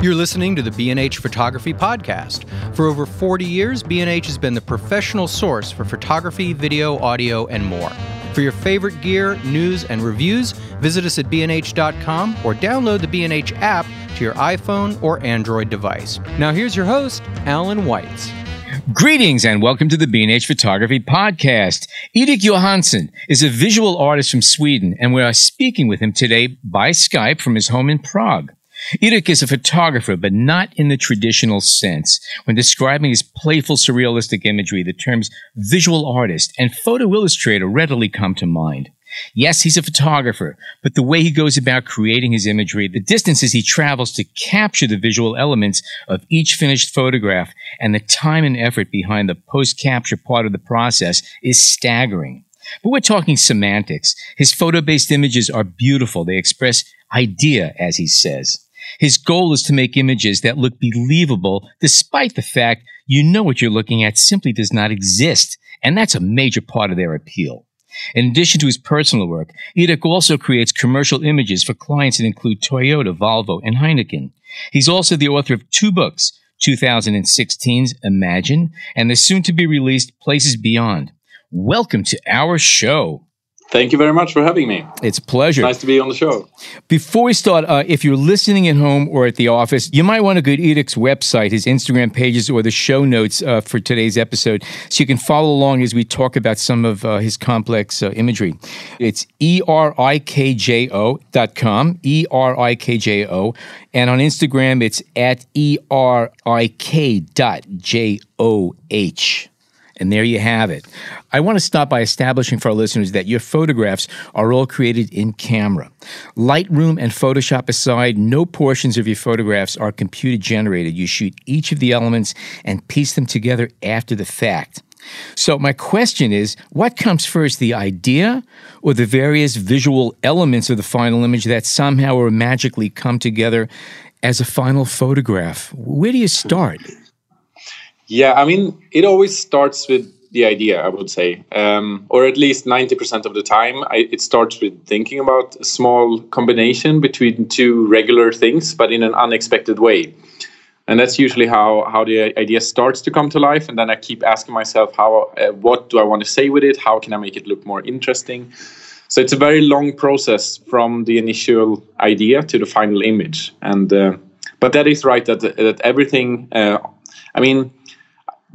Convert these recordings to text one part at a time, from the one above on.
You're listening to the B&H Photography Podcast. For over 40 years, B&H has been the professional source for photography, video, audio, and more. For your favorite gear, news, and reviews, visit us at bnh.com or download the B&H app to your iPhone or Android device. Now here's your host, Allan Weitz. Greetings and welcome to the B&H Photography Podcast. Erik Johansson is a visual artist from Sweden, and we are speaking with him today by Skype from his home in Prague. Erik is a photographer, but not in the traditional sense. When describing his playful surrealistic imagery, the terms visual artist and photo illustrator readily come to mind. Yes, he's a photographer, but the way he goes about creating his imagery, the distances he travels to capture the visual elements of each finished photograph, and the time and effort behind the post capture part of the process is staggering. But we're talking semantics. His photo based images are beautiful. They express idea, as he says. His goal is to make images that look believable despite the fact you know what you're looking at simply does not exist. And that's a major part of their appeal. In addition to his personal work, Erik also creates commercial images for clients that include Toyota, Volvo, and Heineken. He's also the author of two books, 2016's Imagine and the soon to be released Places Beyond. Welcome to our show. Thank you very much for having me. It's a pleasure. Nice to be on the show. Before we start, uh, if you're listening at home or at the office, you might want to go to Erik's website, his Instagram pages, or the show notes uh, for today's episode so you can follow along as we talk about some of uh, his complex uh, imagery. It's E-R-I-K-J-O dot com, E-R-I-K-J-O. And on Instagram, it's at E-R-I-K dot J-O-H. And there you have it. I want to start by establishing for our listeners that your photographs are all created in camera. Lightroom and Photoshop aside, no portions of your photographs are computer generated. You shoot each of the elements and piece them together after the fact. So, my question is what comes first, the idea or the various visual elements of the final image that somehow or magically come together as a final photograph? Where do you start? Yeah, I mean, it always starts with the idea, I would say, um, or at least 90% of the time, I, it starts with thinking about a small combination between two regular things, but in an unexpected way. And that's usually how, how the idea starts to come to life. And then I keep asking myself, how, uh, what do I want to say with it? How can I make it look more interesting? So it's a very long process from the initial idea to the final image. And uh, but that is right that that everything. Uh, I mean,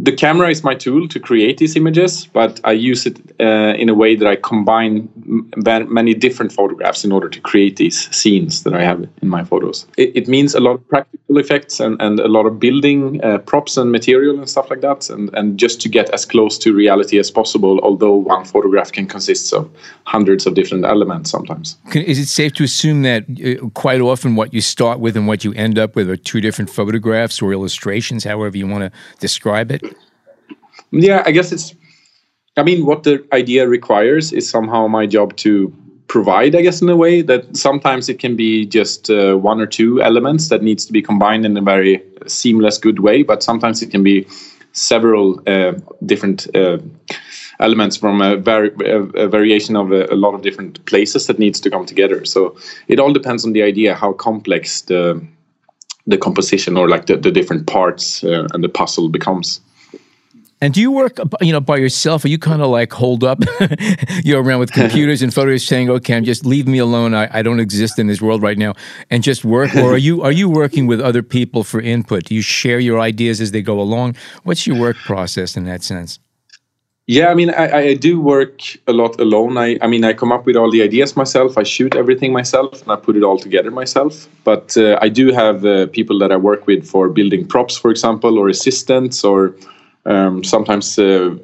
the camera is my tool to create these images, but I use it uh, in a way that I combine m- many different photographs in order to create these scenes that I have in my photos. It, it means a lot of practical effects and, and a lot of building uh, props and material and stuff like that, and, and just to get as close to reality as possible, although one photograph can consist of hundreds of different elements sometimes. Is it safe to assume that uh, quite often what you start with and what you end up with are two different photographs or illustrations, however you want to describe it? Yeah i guess it's i mean what the idea requires is somehow my job to provide i guess in a way that sometimes it can be just uh, one or two elements that needs to be combined in a very seamless good way but sometimes it can be several uh, different uh, elements from a, a variation of a, a, lot of different places that needs to come together. So it all depends on the idea how complex the the composition or like the, the different parts uh, and the puzzle becomes and do you work, you know, by yourself? Are you kind of like hold up? You're around with computers and photos, saying, "Okay, I'm just leave me alone. I, I don't exist in this world right now," and just work. Or are you are you working with other people for input? Do you share your ideas as they go along? What's your work process in that sense? Yeah, I mean, I, I do work a lot alone. I, I mean, I come up with all the ideas myself. I shoot everything myself, and I put it all together myself. But uh, I do have uh, people that I work with for building props, for example, or assistants, or um, sometimes uh,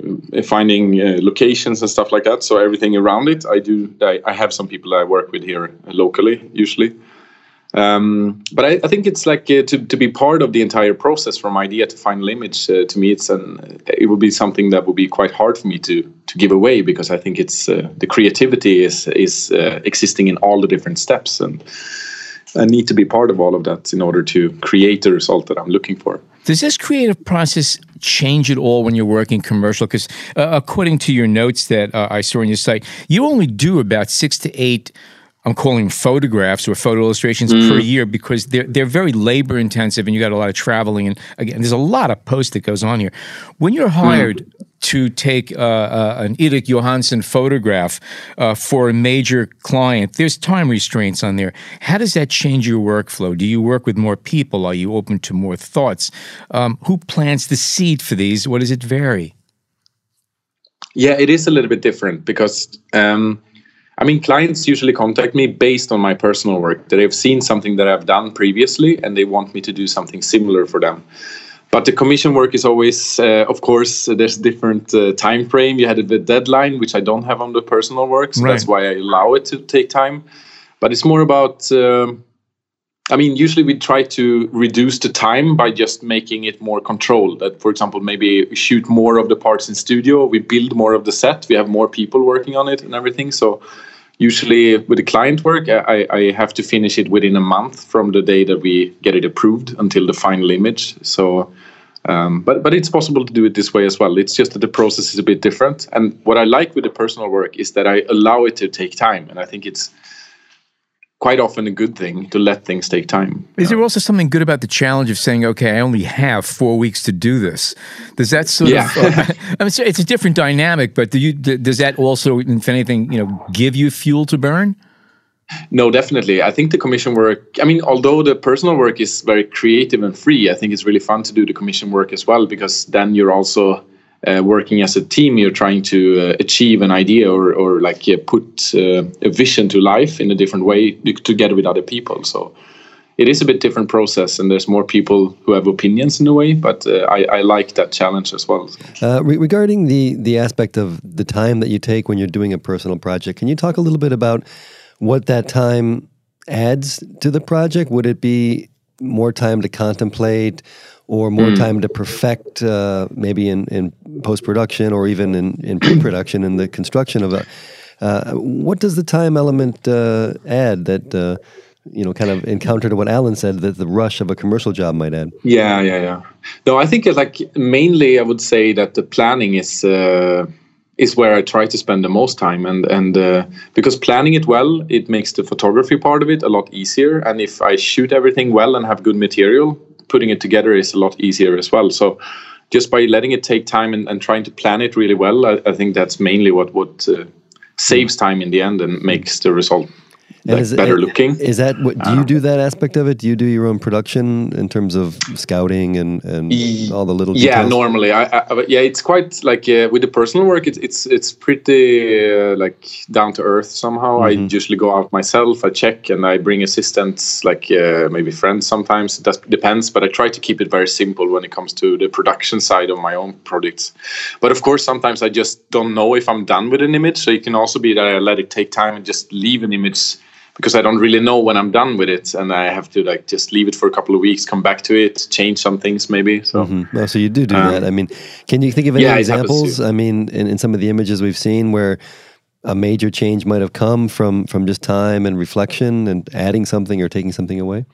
finding uh, locations and stuff like that. So everything around it, I do. I, I have some people I work with here locally, usually. Um, but I, I, think it's like uh, to, to be part of the entire process from idea to final image. Uh, to me, it's an it would be something that would be quite hard for me to to give away because I think it's uh, the creativity is is uh, existing in all the different steps and. I need to be part of all of that in order to create the result that I'm looking for. Does this creative process change at all when you're working commercial? Because uh, according to your notes that uh, I saw on your site, you only do about six to eight I'm calling photographs or photo illustrations Mm. per year because they're they're very labor intensive and you got a lot of traveling and again there's a lot of post that goes on here. When you're Mm. hired to take uh, uh, an Erik Johansson photograph uh, for a major client, there's time restraints on there. How does that change your workflow? Do you work with more people? Are you open to more thoughts? Um, who plants the seed for these? What does it vary? Yeah, it is a little bit different because um, I mean, clients usually contact me based on my personal work that they've seen something that I've done previously and they want me to do something similar for them. But the commission work is always, uh, of course, there's different uh, time frame. You had the deadline, which I don't have on the personal work, so Right. that's why I allow it to take time. But it's more about. Um, I mean, usually we try to reduce the time by just making it more controlled. That, for example, maybe we shoot more of the parts in studio, we build more of the set, we have more people working on it and everything. So, usually with the client work, I, I have to finish it within a month from the day that we get it approved until the final image. So, um, but but it's possible to do it this way as well. It's just that the process is a bit different. And what I like with the personal work is that I allow it to take time, and I think it's quite often a good thing to let things take time. Is there also something good about the challenge of saying, okay, I only have four weeks to do this? Does that sort Yeah. of, uh, I mean, it's a different dynamic, but do you, does that also, if anything, you know, give you fuel to burn? No, definitely. I think the commission work, I mean, although the personal work is very creative and free, I think it's really fun to do the commission work as well because then you're also uh, working as a team. You're trying to uh, achieve an idea or, or like uh, put uh, a vision to life in a different way together with other people. So it is a bit different process and there's more people who have opinions in a way, but uh, I, I like that challenge as well. Uh, re- regarding the the aspect of the time that you take when you're doing a personal project, can you talk a little bit about what that time adds to the project? Would it be more time to contemplate, or more time to perfect, uh, maybe in, in post production or even in, in pre production in the construction of a? Uh, what does the time element uh, add that? Uh, you know, kind of in counter to what Alan said, that the rush of a commercial job might add. Yeah, yeah, yeah. No, I think uh, like mainly I would say that the planning is uh, is where I try to spend the most time, and and uh, because planning it well, it makes the photography part of it a lot easier. And if I shoot everything well and have good material, putting it together is a lot easier as well. So. Just by letting it take time and, and trying to plan it really well, I, I think that's mainly what what uh, saves time in the end and makes the result like, is it- better looking. Is that what? Do you do that aspect of it? Do you do your own production in terms of scouting and and all the little yeah normally. I, I yeah it's quite like uh, with the personal work it's it's it's pretty uh, like down to earth somehow. I usually go out myself i check and i bring assistants like uh, maybe friends sometimes. It does, depends but i try to keep it very simple when it comes to the production side of my own projects but of course sometimes i just don't know if i'm done with an image. So it can also be that i let it take time and just leave an image because I don't really know when I'm done with it, and I have to like just leave it for a couple of weeks, come back to it, change some things maybe. So Mhm. Oh, so you do do Um, that. I mean, can you think of any yeah, examples? I mean, in, in some of the images we've seen where a major change might have come from from just time and reflection and adding something or taking something away.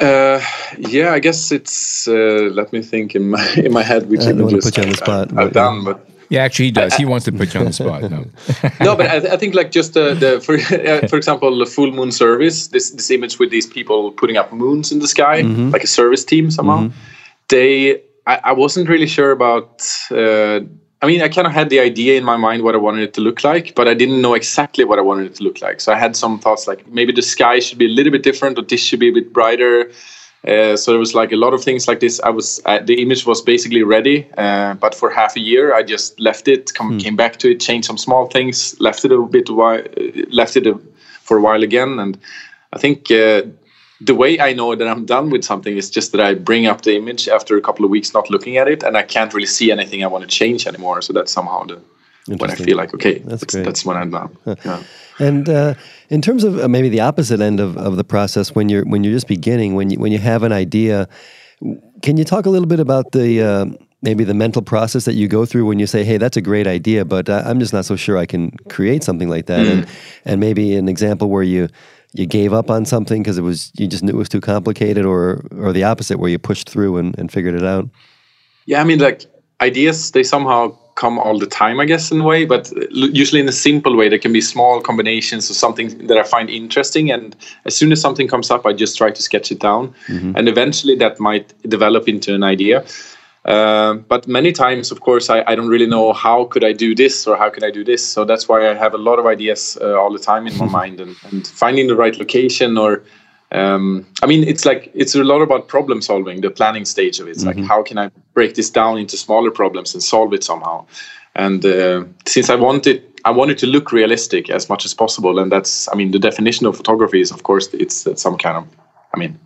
Uh, yeah, I guess it's. Uh, let me think in my in my head which I don't wanna images put you on the spot, I've, but, I've done, but Yeah, actually, he does. He wants to put you on the spot. No. no, but I, th- I think like just the, the for uh, for example the full moon service. This this image with these people putting up moons in the sky, Mm-hmm. like a service team somehow. They, I, I wasn't really sure about. Uh, I mean, I kind of had the idea in my mind what I wanted it to look like, but I didn't know exactly what I wanted it to look like. So I had some thoughts like maybe the sky should be a little bit different, or this should be a bit brighter. Uh, so there was like a lot of things like this. I was uh, the image was basically ready, uh, but for half a year I just left it, come, came back to it, changed some small things, left it a bit, while, left it a, for a while again, and I think uh, the way I know that I'm done with something is just that I bring up the image after a couple of weeks not looking at it, and I can't really see anything I want to change anymore. So that's somehow the when I feel like okay, That's that's, that's when I'm done. Yeah. And uh, in terms of uh, maybe the opposite end of, of the process, when you're when you're just beginning, when you when you have an idea, can you talk a little bit about the uh, maybe the mental process that you go through when you say, "Hey, that's a great idea, but I- I'm just not so sure I can create something like that," and and maybe an example where you you gave up on something because it was you just knew it was too complicated, or or the opposite where you pushed through and, and figured it out. Yeah, I mean, like ideas, they somehow come all the time, I guess, in a way, but usually in a simple way. There can be small combinations of something that I find interesting, and as soon as something comes up, I just try to sketch it down, mm-hmm. and eventually that might develop into an idea. Uh, but many times, of course, I, I, don't really know how could I do this or how can I do this. So that's why I have a lot of ideas uh, all the time in my mind, and, and, finding the right location or um, I mean, it's like it's a lot about problem solving. The planning stage of it. It's mm-hmm. like how can I break this down into smaller problems and solve it somehow. And uh, since I wanted, I wanted to look realistic as much as possible, and that's, I mean, the definition of photography is, of course, it's some kind of, I mean,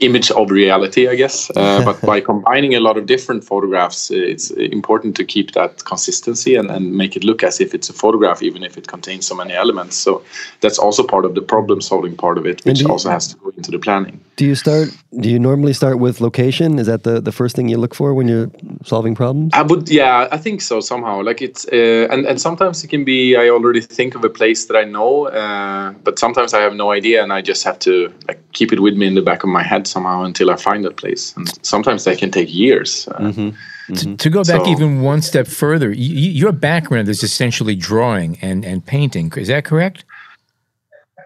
image of reality, I guess. Uh, but by combining a lot of different photographs, uh, it's important to keep that consistency and, and make it look as if it's a photograph, even if it contains so many elements. So that's also part of the problem solving part of it, which also has to go into the planning. Do you start? Do you normally start with location? Is that the, the first thing you look for when you're solving problems? I would, yeah, I think so somehow. Like it's, uh, and and sometimes it can be. I already think of a place that I know, uh, but sometimes I have no idea, and I just have to like keep it with me in the back of my head somehow until I find that place. And sometimes that can take years. Uh, mm-hmm. Mm-hmm. To, to, go back so, even one step further, your background is essentially drawing and, and painting. Is that correct?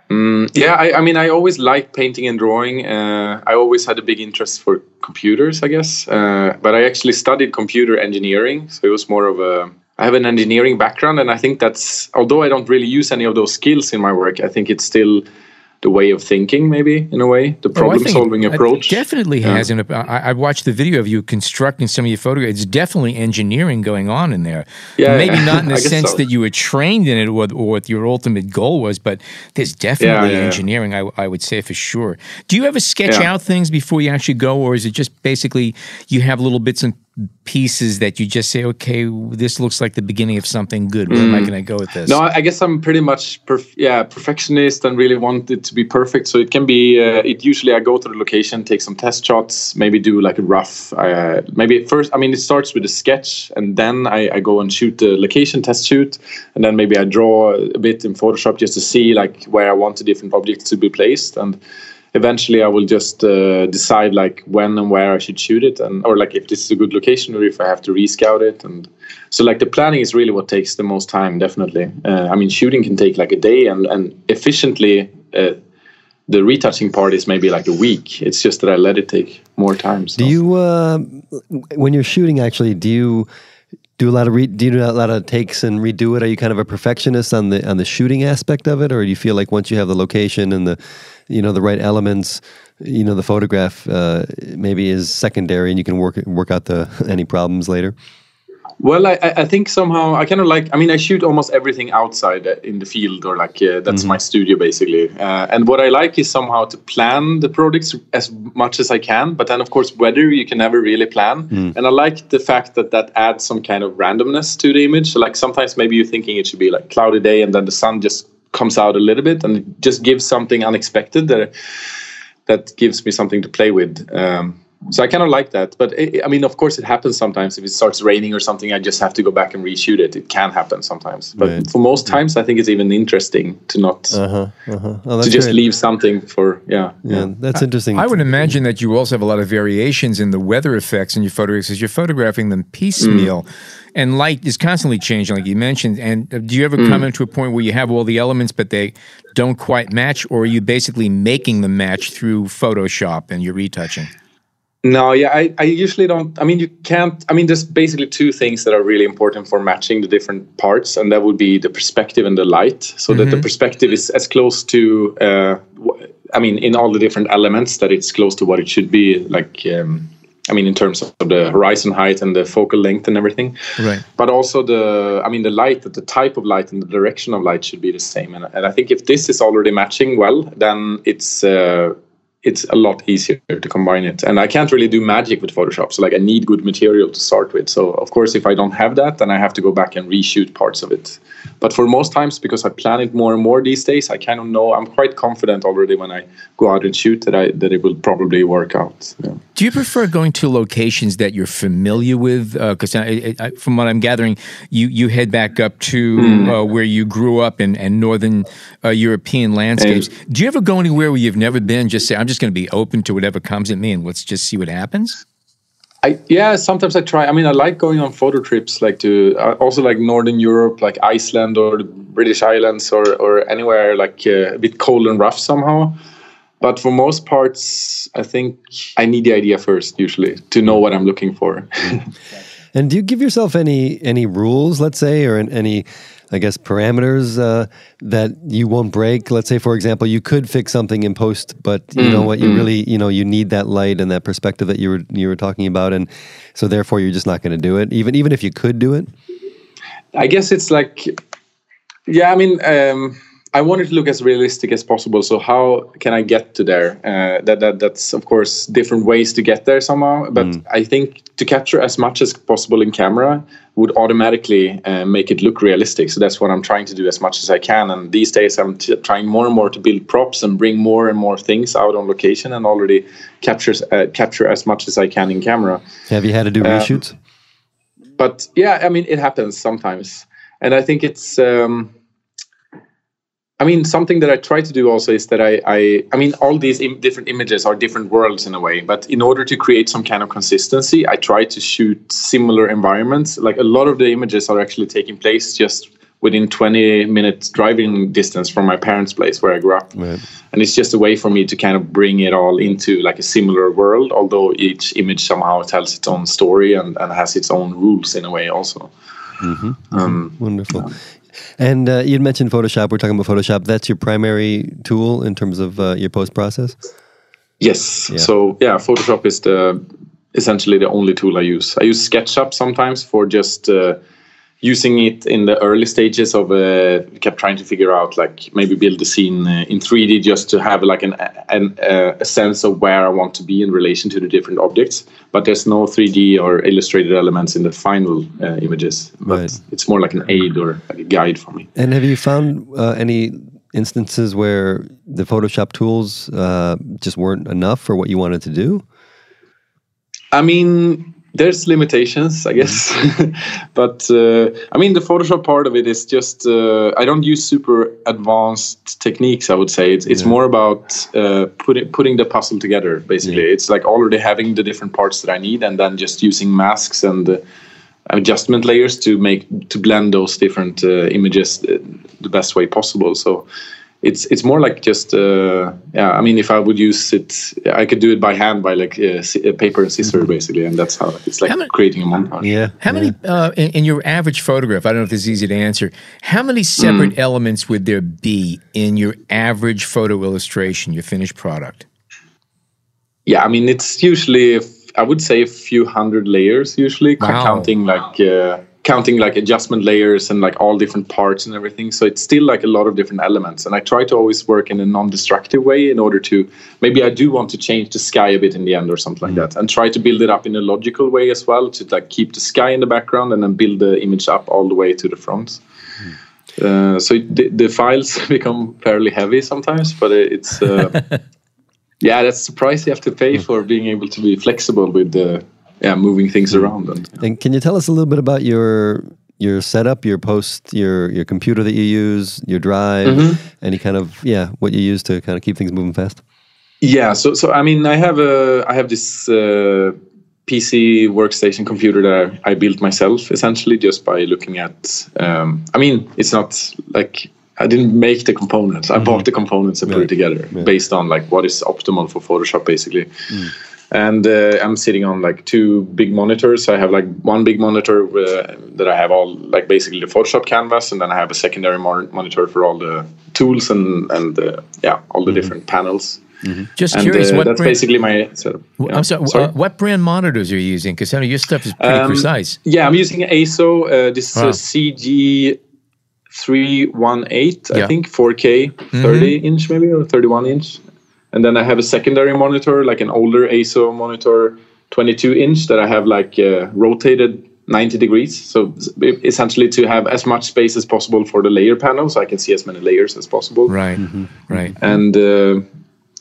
Mm, yeah, I, I, mean, I always liked painting and drawing. Uh, I always had a big interest for computers, I guess. Uh, but I actually studied computer engineering, so it was more of a. I have an engineering background, and I think that's although I don't really use any of those skills in my work, I think it's still the way of thinking, maybe in a way, the problem oh, solving approach. definitely yeah. has. And uh, I, I watched the video of you constructing some of your photographs. It's definitely engineering going on in there. Yeah, maybe yeah. not in the sense so. that you were trained in it or, or, what your ultimate goal was, but there's definitely yeah, engineering. I, I, would say for sure. Do you ever sketch out things before you actually go, or is it just basically you have little bits and pieces that you just say, okay, this looks like the beginning of something good. Where mm. am I mm. going to go with this? No, I guess I'm pretty much, perf- yeah, perfectionist and really want it to be perfect. So it can be, uh, it usually I go to the location, take some test shots, maybe do like a rough, uh, maybe first, I mean, it starts with a sketch and then I, I go and shoot the location test shoot. And then maybe I draw a bit in Photoshop just to see like where I want the different objects to be placed. And eventually I will just uh, decide like when and where I should shoot it, and or like if this is a good location or if I have to rescout it. And so like the planning is really what takes the most time. Definitely, uh, I mean shooting can take like a day, and and efficiently. Uh, the retouching part is maybe like a week. It's just that I let it take more time. So. Do you, uh, when you're shooting, actually, do you do a lot of re- do you do a lot of takes and redo it? Are you kind of a perfectionist on the on the shooting aspect of it, or do you feel like once you have the location and the you know the right elements you know the photograph uh, maybe is secondary and you can work work out the any problems later well, I, I think somehow I kind of like. I mean, I shoot almost everything outside uh, in the field, or like uh, that's mm-hmm. my studio basically. Uh, and what I like is somehow to plan the projects as much as I can. But then, of course, weather you can never really plan. Mm. And I like the fact that that adds some kind of randomness to the image. So, like sometimes maybe you're thinking it should be like cloudy day, and then the sun just comes out a little bit and it just gives something unexpected that that gives me something to play with. Um, so I kind of like that, but it, I mean, of course, it happens sometimes. If it starts raining or something, I just have to go back and reshoot it. It can happen sometimes, but right. for most times, I think it's even interesting to not uh-huh, uh-huh. Oh, to just great. leave something for yeah, yeah. yeah that's interesting. I, I, would imagine that you also have a lot of variations in the weather effects in your photographs as you're photographing them piecemeal. Mm and light is constantly changing, like you mentioned. And do you ever mm. come into a point where you have all the elements, but they don't quite match, or are you basically making them match through Photoshop and you're retouching? No, yeah, I, I usually don't. I mean, you can't. I mean, there's basically two things that are really important for matching the different parts, and that would be the perspective and the light, so mm-hmm. that the mm-hmm. perspective is as close to, uh, I mean, in all the different elements, that it's close to what it should be. Like, um, I mean, in terms of the horizon height and the focal length and everything. Right. But also the, I mean, the light, the type of light and the direction of light should be the same. And, and I think if this is already matching well, then it's uh, it's a lot easier to combine it. And I can't really do magic with Photoshop. So like I need good material to start with. So of course, if I don't have that, then I have to go back and reshoot parts of it. But for most times, because I plan it more and more these days, I kind of know I'm quite confident already when I go out and shoot that I that it will probably work out. Yeah. Do you prefer going to locations that you're familiar with? Because uh, from what I'm gathering, you you head back up to mm. uh, where you grew up in, in northern uh, European landscapes. And, Do you ever go anywhere where you've never been? Just say, I'm just going to be open to whatever comes at me, and let's just see what happens. I yeah, sometimes I try. I mean, I like going on photo trips, like to uh, also like Northern Europe, like Iceland or the British Islands or or anywhere like uh, a bit cold and rough somehow. But for most parts, I think I need the idea first, usually, to know what I'm looking for. and do you give yourself any any rules, let's say, or any I guess, parameters uh, that you won't break. Let's say, for example, you could fix something in post, but you mm, know what, you mm. really, you know, you need that light and that perspective that you were you were talking about, and so therefore you're just not going to do it, even even if you could do it. I guess it's like, yeah, I mean. Um, I wanted to look as realistic as possible. So how can I get to there? Uh, that, that that's of course different ways to get there somehow. But mm. I think to capture as much as possible in camera would automatically uh, make it look realistic. So that's what I'm trying to do as much as I can. And these days I'm t- trying more and more to build props and bring more and more things out on location and already captures uh, capture as much as I can in camera. Have you had to do um, reshoots? But yeah, I mean it happens sometimes, and I think it's. Um, I mean, something that I try to do also is that I, I, I mean, all these Im- different images are different worlds in a way. But in order to create some kind of consistency, I try to shoot similar environments. Like a lot of the images are actually taking place just within 20 minutes driving distance from my parents' place where I grew up. Right. And it's just a way for me to kind of bring it all into like a similar world, although each image somehow tells its own story and, and has its own rules in a way also. Mm-hmm. Um, Wonderful. And uh, you'd mentioned Photoshop. We're talking about Photoshop. That's your primary tool in terms of uh, your post process. Yes. Yeah. So yeah, Photoshop is the essentially the only tool I use. I use SketchUp sometimes for just uh, using it in the early stages of uh, kept trying to figure out like maybe build a scene uh, in 3d just to have like an, an uh, a sense of where i want to be in relation to the different objects. But there's no 3d or illustrated elements in the final uh, images. But right. it's more like an aid or like a guide for me. And have you found uh, any instances where the photoshop tools uh, just weren't enough for what you wanted to do? I mean there's limitations, I guess. but uh, I mean, the Photoshop part of it is just uh, I don't use super advanced techniques. I would say it's it's yeah. more about uh, putting putting the puzzle together. Basically, yeah. it's like already having the different parts that I need, and then just using masks and uh, adjustment layers to make to blend those different uh, images uh, the best way possible. So it's it's more like just uh, yeah i mean if i would use it i could do it by hand by like uh, uh paper and scissors mm-hmm. basically and that's how it's like how creating a montage yeah how yeah. many uh, in, in, your average photograph i don't know if this is easy to answer how many separate mm. elements would there be in your average photo illustration your finished product yeah i mean it's usually I would say a few hundred layers usually wow. counting like uh, counting like adjustment layers and like all different parts and everything. So it's still like a lot of different elements. And I try to always work in a non-destructive way in order to maybe I do want to change the sky a bit in the end or something like mm. that, and try to build it up in a logical way as well to like keep the sky in the background and then build the image up all the way to the front. Mm. Uh, so the, the, files become fairly heavy sometimes, but it's. Uh, yeah, that's the price you have to pay for being able to be flexible with the yeah, moving things around. And, and can you tell us a little bit about your your setup, your post, your your computer that you use, your drive, mm-hmm. any kind of yeah, what you use to kind of keep things moving fast? Yeah, so so I mean, I have a I have this uh, PC workstation computer that I, I, built myself essentially just by looking at. Um, I mean, it's not like I didn't make the components. I mm-hmm. bought the components and yeah. put it together yeah. based on like what is optimal for Photoshop, basically. Mm and uh, i'm sitting on like two big monitors i have like one big monitor uh, that i have all like basically the photoshop canvas and then i have a secondary monitor for all the tools and and uh, yeah all the mm-hmm. different panels mm-hmm. Just and, curious, uh, what that's brand, basically my setup. Yeah. I'm sorry, sorry? Uh, what brand monitors are you using? Because I know your stuff is pretty um, precise. Yeah, I'm using EIZO. Uh, this wow. is a CG 318, yeah. I think, 4K, mm-hmm. 30 inch maybe, or 31 inch and then I have a secondary monitor, like an older EIZO monitor, 22 inch that I have like uh, rotated 90 degrees. So essentially to have as much space as possible for the layer panel, so I can see as many layers as possible. Right, mm-hmm. right. And uh,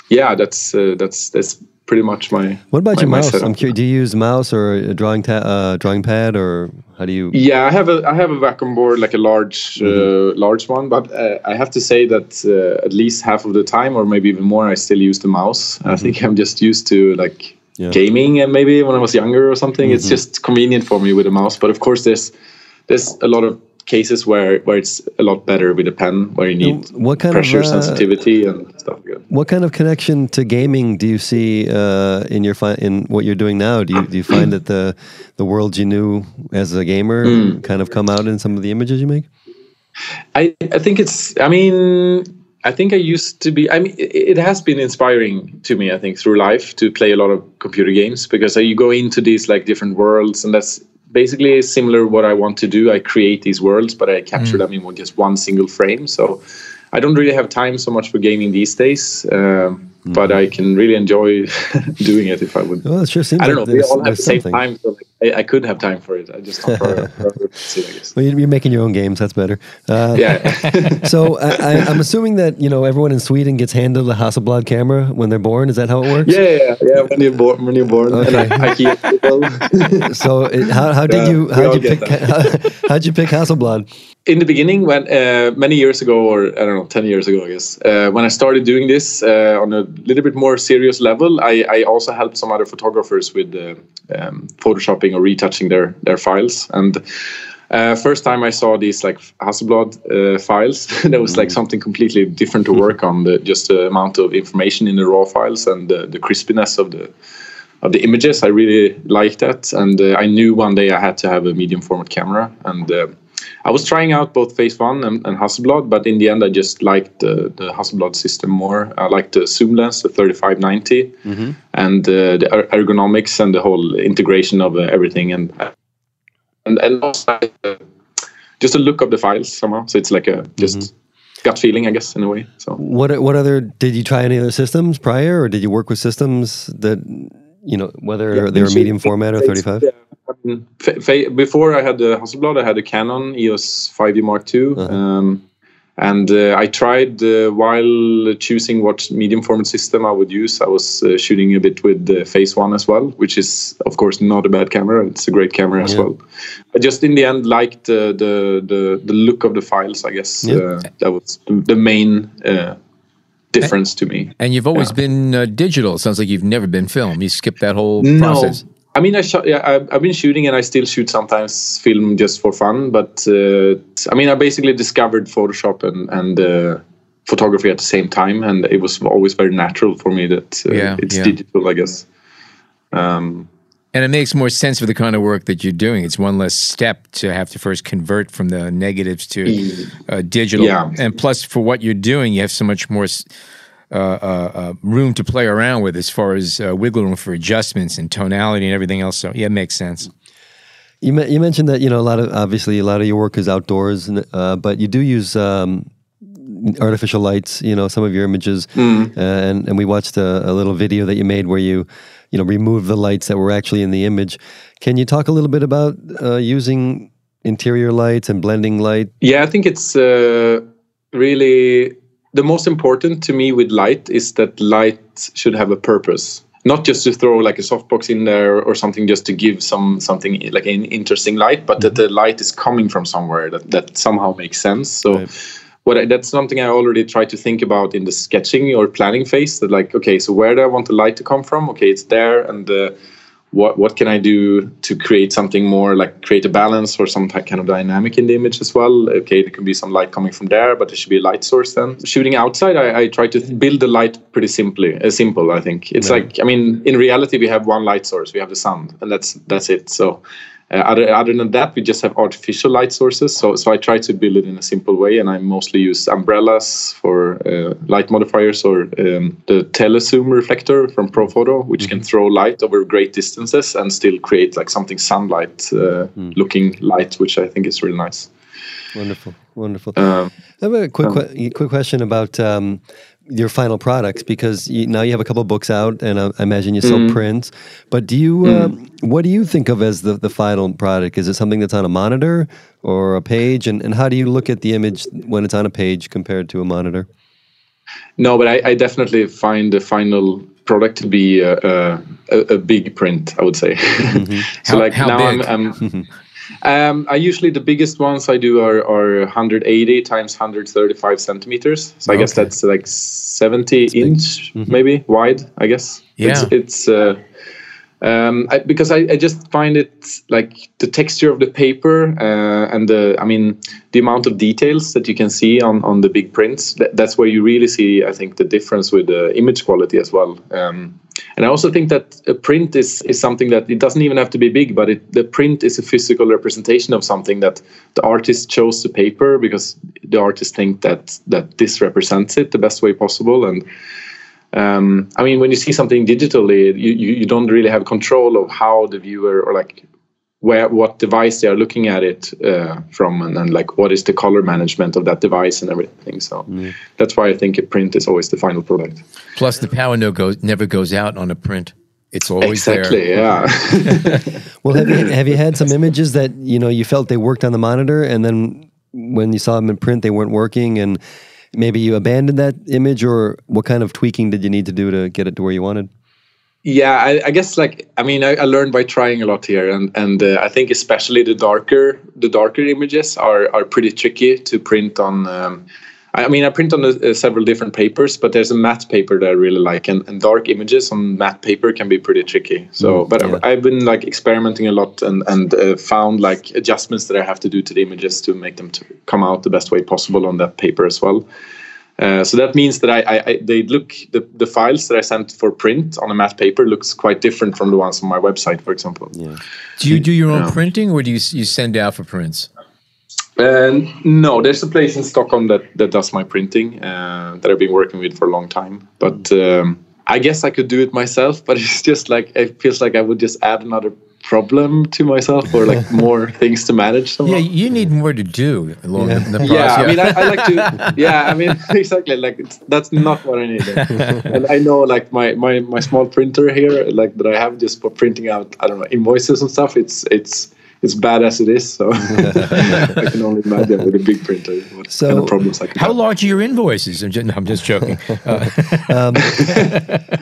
yeah, that's uh, that's that's pretty much my. What about my, your mouse? I'm curious. Do you use mouse or a drawing ta- uh, drawing pad, or how do you? Yeah, I have a I have a Wacom board, like a large uh, mm-hmm. uh, large one. But uh, I have to say that uh, at least half of the time, or maybe even more, I still use the mouse. Mm-hmm. I think I'm just used to like Yeah. gaming and maybe when I was younger or something. It's just convenient for me with a mouse. But of course, there's there's a lot of cases where where it's a lot better with a pen, where you need what kind of, pressure uh, sensitivity and stuff like. What kind of connection to gaming do you see uh, in your fi- in what you're doing now? Do you do you find that the the world you knew as a gamer Hmm. kind of come out in some of the images you make? I, I think it's i mean i think i used to be i mean it, it has been inspiring to me i think through life to play a lot of computer games because uh, you go into these like different worlds and that's basically similar what i want to do. I create these worlds but i capture them in just one single frame. So i don't really have time so much for gaming these days um, but i can really enjoy doing it if i would. Well, it sure seems I don't like know. We all have the same time, so like, I, I could have time for it. I just don't prior- prioritize it, I guess. Well, you- you're making your own games. That's better. Uh, Yeah. So I, I'm assuming that you know everyone in Sweden gets handed a Hasselblad camera when they're born. Is that how it works? Yeah, yeah, yeah. When you're born, when you're born, Okay. and I, I keep. So it, how, how did Yeah, you how did you pick how, how'd you pick Hasselblad? In the beginning, when uh, many years ago, or I don't know, ten years ago, I guess, uh, when I started doing this uh, on a little bit more serious level, I, I also helped some other photographers with uh, um, photoshopping or retouching their their files. And uh, first time I saw these like Hasselblad uh, files, there was like something completely different to work on. The, just the amount of information in the raw files and the, the crispiness of the of the images. I really liked that, and uh, I knew one day I had to have a medium format camera. And uh, I was trying out both Phase One and, and Hasselblad, but in the end, I just liked the, the Hasselblad system more. I liked the zoom lens, the 3590, and uh, the er- ergonomics and the whole integration of uh, everything, and and and also uh, just a look of the files somehow. So it's like a just gut feeling, I guess, in a way. So. What what other did you try any other systems prior, or did you work with systems that you know whether they were medium format or 35? Yeah. I mean, fa- fa- before I had the Hasselblad, I had a Canon EOS 5D Mark II. Uh-huh. Um, and uh, I tried uh, while choosing what medium format system I would use. I was uh, shooting a bit with the Phase One as well, which is of course not a bad camera. It's a great camera as Yeah. well. I just in the end liked uh, the the the look of the files. I guess Yeah. uh, that was the main uh, difference to me. And you've always been uh, digital. It sounds like you've never been film. You skipped that whole No, process. I mean, I shot, yeah, I, I've been shooting and I still shoot sometimes film just for fun. But uh, I mean, I basically discovered Photoshop and and uh, photography at the same time, and it was always very natural for me that uh, Yeah, it's yeah. digital, I guess. Um, And it makes more sense for the kind of work that you're doing. It's one less step to have to first convert from the negatives to uh, digital. Yeah. And plus, for what you're doing, you have so much more s- room to play around with as far as uh, wiggle room for adjustments and tonality and everything else. So, yeah, it makes sense. You, me- you mentioned that you know a lot of obviously a lot of your work is outdoors, and, uh, but you do use um, artificial lights. You know some of your images, uh, and and we watched a, a little video that you made where you you know removed the lights that were actually in the image. Can you talk a little bit about uh, using interior lights and blending light? yeah, I think it's uh, really the most important to me with light is that light should have a purpose. Not just to throw like a softbox in there or something just to give some something like an interesting light but that the light is coming from somewhere that, that somehow makes sense. So Right. what I, that's something i already try to think about in the sketching or planning phase that like okay so where do i want the light to come from? Okay it's there and uh, what what can I do to create something more like create a balance or some kind of dynamic in the image as well? Okay, there can be some light coming from there, but there should be a light source then. Shooting outside, I, I try to build the light pretty simply. Uh, simple, I think. It's like I mean, in reality, we have one light source. We have the sun, and that's that's it. So. Uh, other, other than that, we just have artificial light sources. So, so I try to build it in a simple way, and I mostly use umbrellas for uh, light modifiers or um, the telezoom reflector from Profoto, which can throw light over great distances and still create like something sunlight uh, looking light, which I think is really nice. Wonderful, wonderful. Um, I have a quick que- quick question about um, your final products because you, now you have a couple books out, and I, I imagine you sell mm-hmm. prints. But do you mm. um, what do you think of as the, the final product? Is it something that's on a monitor or a page? And, and how do you look at the image when it's on a page compared to a monitor? No, but I, I definitely find the final product to be a, a, a a big print. I would say. Mm-hmm. so How- like how now big? I'm. I'm um, I usually the biggest ones I do are, are 180 times 135 centimeters. So I guess that's like 70 inch maybe wide. I guess. Yeah. It's, it's uh, um, I, because I, I, just find it like the texture of the paper uh, and the I mean the amount of details that you can see on, on the big prints. That, that's where you really see I think the difference with the image quality as well. Um, and I also think that a print is is something that it doesn't even have to be big, but it, the print is a physical representation of something that the artist chose the paper because the artist think that that this represents it the best way possible. And um, I mean, when you see something digitally, you, you, you, don't really have control of how the viewer or like where what device they are looking at it uh, from, and then like what is the color management of that device and everything. So mm. that's why I think a print is always the final product. Plus, the power no goes never goes out on a print. It's always exactly, there. yeah. well, have you have you had some images that you know you felt they worked on the monitor, and then when you saw them in print, they weren't working, and maybe you abandoned that image, or what kind of tweaking did you need to do to get it to where you wanted? Yeah, I, I guess like I mean I, I, learned by trying a lot here, and and uh, I think especially the darker the darker images are are pretty tricky to print on. Um, I mean, I print on uh, several different papers, but there's a matte paper that I really like, and, and dark images on matte paper can be pretty tricky. So, mm, but yeah. I've, I've, been like experimenting a lot and and uh, found like adjustments that I have to do to the images to make them to come out the best way possible on that paper as well. Uh, so that means that I, I, I, they look the, the files that I sent for print on a math paper looks quite different from the ones on my website, for example. Yeah. Do you do your own yeah. printing, or do you you send out for prints? Uh, no, there's a place in Stockholm that, that does my printing uh, that I've been working with for a long time. But um, I guess I could do it myself, but it's just like it feels like I would just add another problem to myself or like more things to manage. Somehow. Yeah, you need more to do along yeah. the process. Yeah, I mean, I, I, like to. Yeah, I mean, exactly. Like that's not what I need. and I know, like my my my small printer here, like that I have just for printing out, I don't know, invoices and stuff. It's it's it's bad as it is. So I can only imagine with a big printer what so, kind of problems I could How have. large are your invoices? I'm just, no, I'm just joking. Uh. um,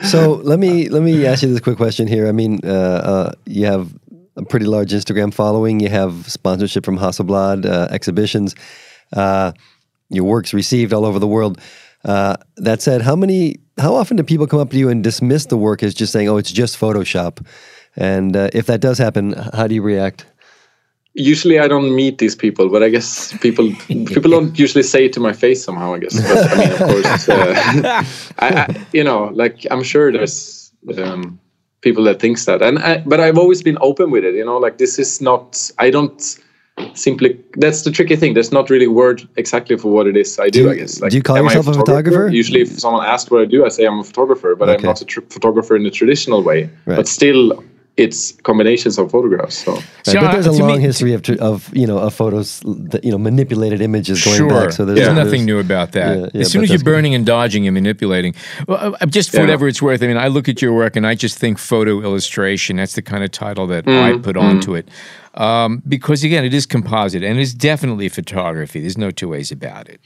so let me let me ask you this quick question here. I mean, uh, uh, you have a pretty large Instagram following. You have sponsorship from Hasselblad uh, exhibitions. Uh, your work's received all over the world. Uh, that said, how many, how often do people come up to you and dismiss the work as just saying, "Oh, it's just Photoshop"? And if that does happen, how do you react? Usually I don't meet these people, but I guess people people don't usually say it to my face somehow. I guess. But, I mean, of course, uh, I, I, you know, like I'm sure there's um, people that thinks that, and I, but I've always been open with it. You know, like this is not. I don't simply. That's the tricky thing. There's not really word exactly for what it is I do. do I guess. Like, do you call yourself a photographer? a photographer? Usually, if someone asks what I do, I say I'm a photographer, but okay. I'm not a tr- photographer in the traditional way. Right. But still, it's combinations of photographs. So, but there's a long me, history of, of you know of photos that you know manipulated images going sure. back. So there's, yeah. there's nothing new about that. Yeah, yeah, as soon as you're burning good. and dodging and manipulating, well, uh, just for whatever it's worth. I mean, I look at your work and I just think photo illustration. That's the kind of title that mm, I put mm. onto it. Um, because again, it is composite and it's definitely photography. There's no two ways about it.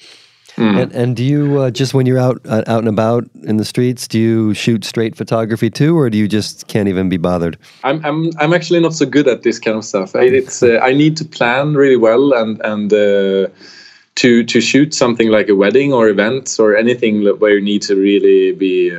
Mm. And, and, do you uh, just when you're out uh, out and about in the streets, do you shoot straight photography too, or do you just can't even be bothered? I'm I'm I'm actually not so good at this kind of stuff. I, it's uh, I need to plan really well and and uh, to to shoot something like a wedding or events or anything where you need to really be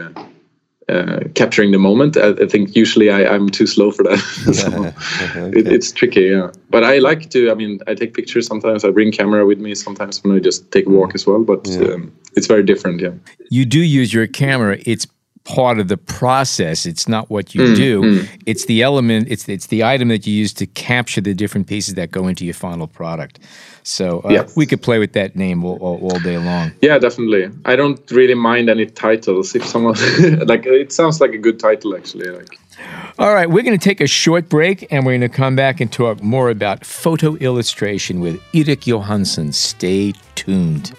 uh, capturing the moment. I, I think usually I, am too slow for that. so okay. it, it's tricky, yeah. But I like to. I mean, I take pictures sometimes. I bring camera with me sometimes when I just take a walk as well. But yeah. um, it's very different, yeah. You do use your camera. It's part of the process. It's not what you mm, do. Mm. It's the element. It's it's the item that you use to capture the different pieces that go into your final product. So uh, yeah. we could play with that name all, all, all, day long. Yeah, definitely. I don't really mind any titles. If someone like, it sounds like a good title actually. Like. All right, we're going to take a short break and we're going to come back and talk more about photo illustration with Erik Johansson. Stay tuned.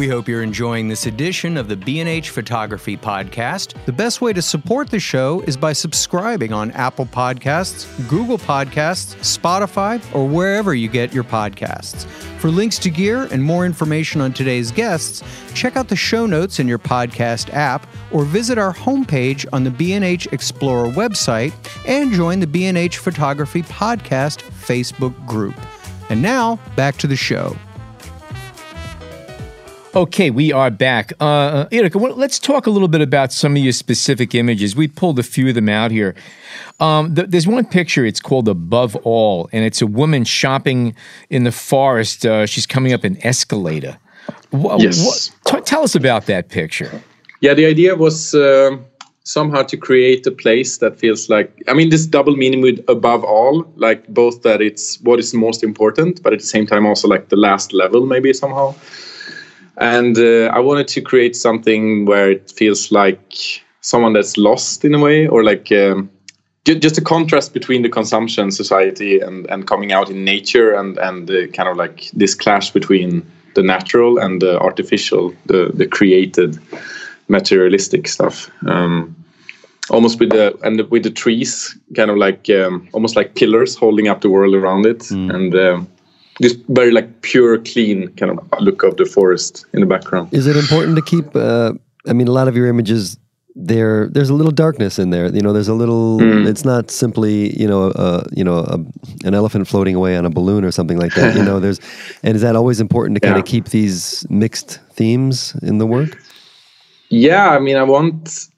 We hope you're enjoying this edition of the B&H Photography Podcast. The best way to support the show is by subscribing on Apple Podcasts, Google Podcasts, Spotify, or wherever you get your podcasts. For links to gear and more information on today's guests, check out the show notes in your podcast app or visit our homepage on the B&H Explorer website and join the B&H Photography Podcast Facebook group. And now, back to the show. Okay, we are back. Uh, Erica, well, let's talk a little bit about some of your specific images. We pulled a few of them out here. Um, th- there's one picture, it's called Above All, and it's a woman shopping in the forest. Uh, she's coming up an escalator. Wha- Yes. wha- t- tell us about that picture. Yeah, the idea was uh, somehow to create a place that feels like I mean this double meaning with above all, like both that it's what is most important, but at the same time also like the last level maybe somehow. And uh, I wanted to create something where it feels like someone that's lost in a way, or like um, just a contrast between the consumption society and, and coming out in nature, and and uh, kind of like this clash between the natural and the artificial, the the created materialistic stuff. Um, almost with the and with the trees, kind of like um, almost like pillars holding up the world around it, and um, this very like pure, clean kind of look of the forest in the background. Is it important to keep? Uh, I mean, a lot of your images there. There's a little darkness in there. You know, there's a little. It's not simply you know a you know a, an elephant floating away on a balloon or something like that. you know, there's. And is that always important to kind Yeah. of keep these mixed themes in the work? Yeah, I mean, I want.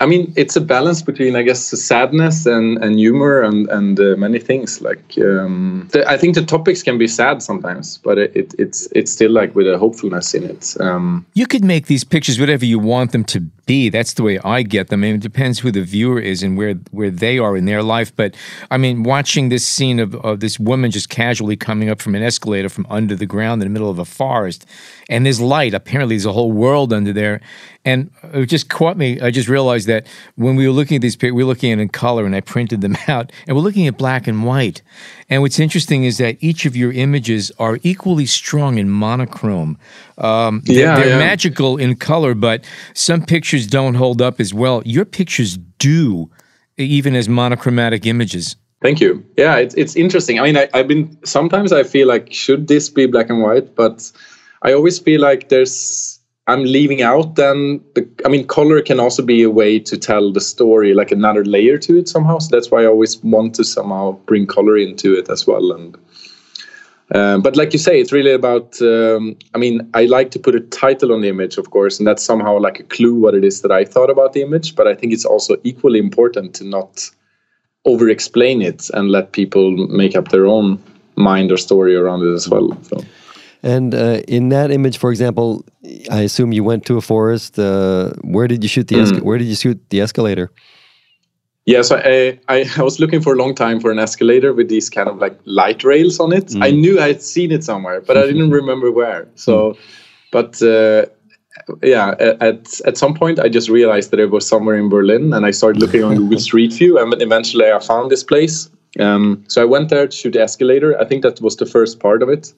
I mean, it's a balance between, I guess, sadness and, and humor and and uh, many things. Like, um, the, I think the topics can be sad sometimes, but it, it it's it's still like with a hopefulness in it. Um, You could make these pictures whatever you want them to be. That's the way I get them. I mean, it depends who the viewer is and where where they are in their life. But I mean, watching this scene of, of this woman just casually coming up from an escalator from under the ground in the middle of a forest, and there's light. Apparently, there's a whole world under there, and it just caught me. I just realized that when we were looking at these pictures, we were looking at it in color, and I printed them out, and we're looking at black and white. And what's interesting is that each of your images are equally strong in monochrome. Um, they're, Yeah, they're yeah. magical in color, but some pictures don't hold up as well. Your pictures do, even as monochromatic images. Thank you. Yeah, it's it's interesting. I mean, I, I've been sometimes I feel like should this be black and white, but I always feel like there's I'm leaving out. Then the I mean, color can also be a way to tell the story, like another layer to it somehow. So that's why I always want to somehow bring color into it as well. And um, but like you say, it's really about. Um, I mean, I like to put a title on the image, of course, and that's somehow like a clue what it is that I thought about the image. But I think it's also equally important to not over explain it and let people make up their own mind or story around it as well. So And uh, in that image, for example, I assume you went to a forest. Uh, where did you shoot the esca- Where did you shoot the escalator? Yeah, so I, I I was looking for a long time for an escalator with these kind of like light rails on it. I knew I had seen it somewhere, but I didn't remember where. So, but uh, yeah, at at some point I just realized that it was somewhere in Berlin, and I started looking on Google Street View, and eventually I found this place. Um, so I went there to shoot the escalator. I think that was the first part of it.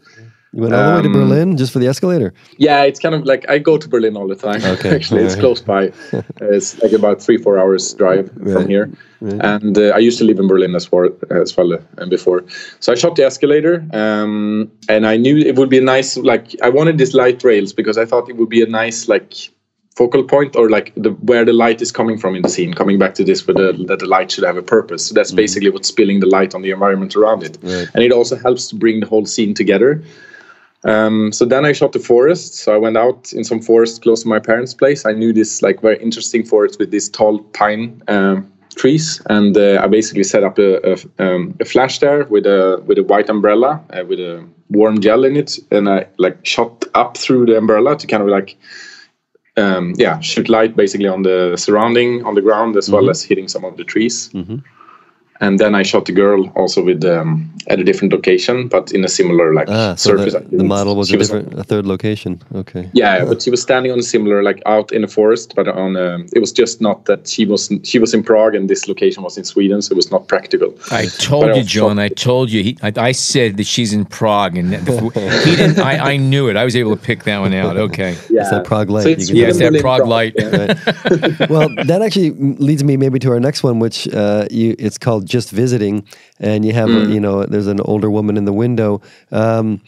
You went all the way to Um, Berlin just for the escalator. Yeah, it's kind of like I go to Berlin all the time. Okay. Actually, it's close by. Uh, it's like about three, four hours drive Right. from here. And uh, I used to live in Berlin as well, as well uh, before. So I shot the escalator, um, and I knew it would be a nice. Like I wanted these light rails because I thought it would be a nice like focal point or like the where the light is coming from in the scene. Coming back to this, where the, that the light should have a purpose. So that's basically what's spilling the light on the environment around it, Right. and it also helps to bring the whole scene together. Um, so then I shot the forest. So I went out in some forest close to my parents' place. I knew this like very interesting forest with these tall pine um, trees, and uh, I basically set up a, a, um, a flash there with a with a white umbrella uh, with a warm gel in it, and I like shot up through the umbrella to kind of like um, yeah shoot light basically on the surrounding on the ground as well as hitting some of the trees. And then I shot the girl also with um, at a different location, but in a similar like Ah, so surface. the, the model was She a different, a third location. Okay. yeah, but she was standing on a similar, like out in a forest, but on. Um, it was just not that she was. She was in Prague, and this location was in Sweden, so it was not practical. I told But you, was John. shocked. I told you. He, I, I said that she's in Prague, and he didn't. I, I knew it. I was able to pick that one out. Okay. Yeah, It's that Prague light. So it's Yeah, it's that Berlin, Prague light. yeah. well, that actually leads me maybe to our next one, which uh, you, it's called "Just Visiting," and you have a, you know there's an older woman in the window. Um,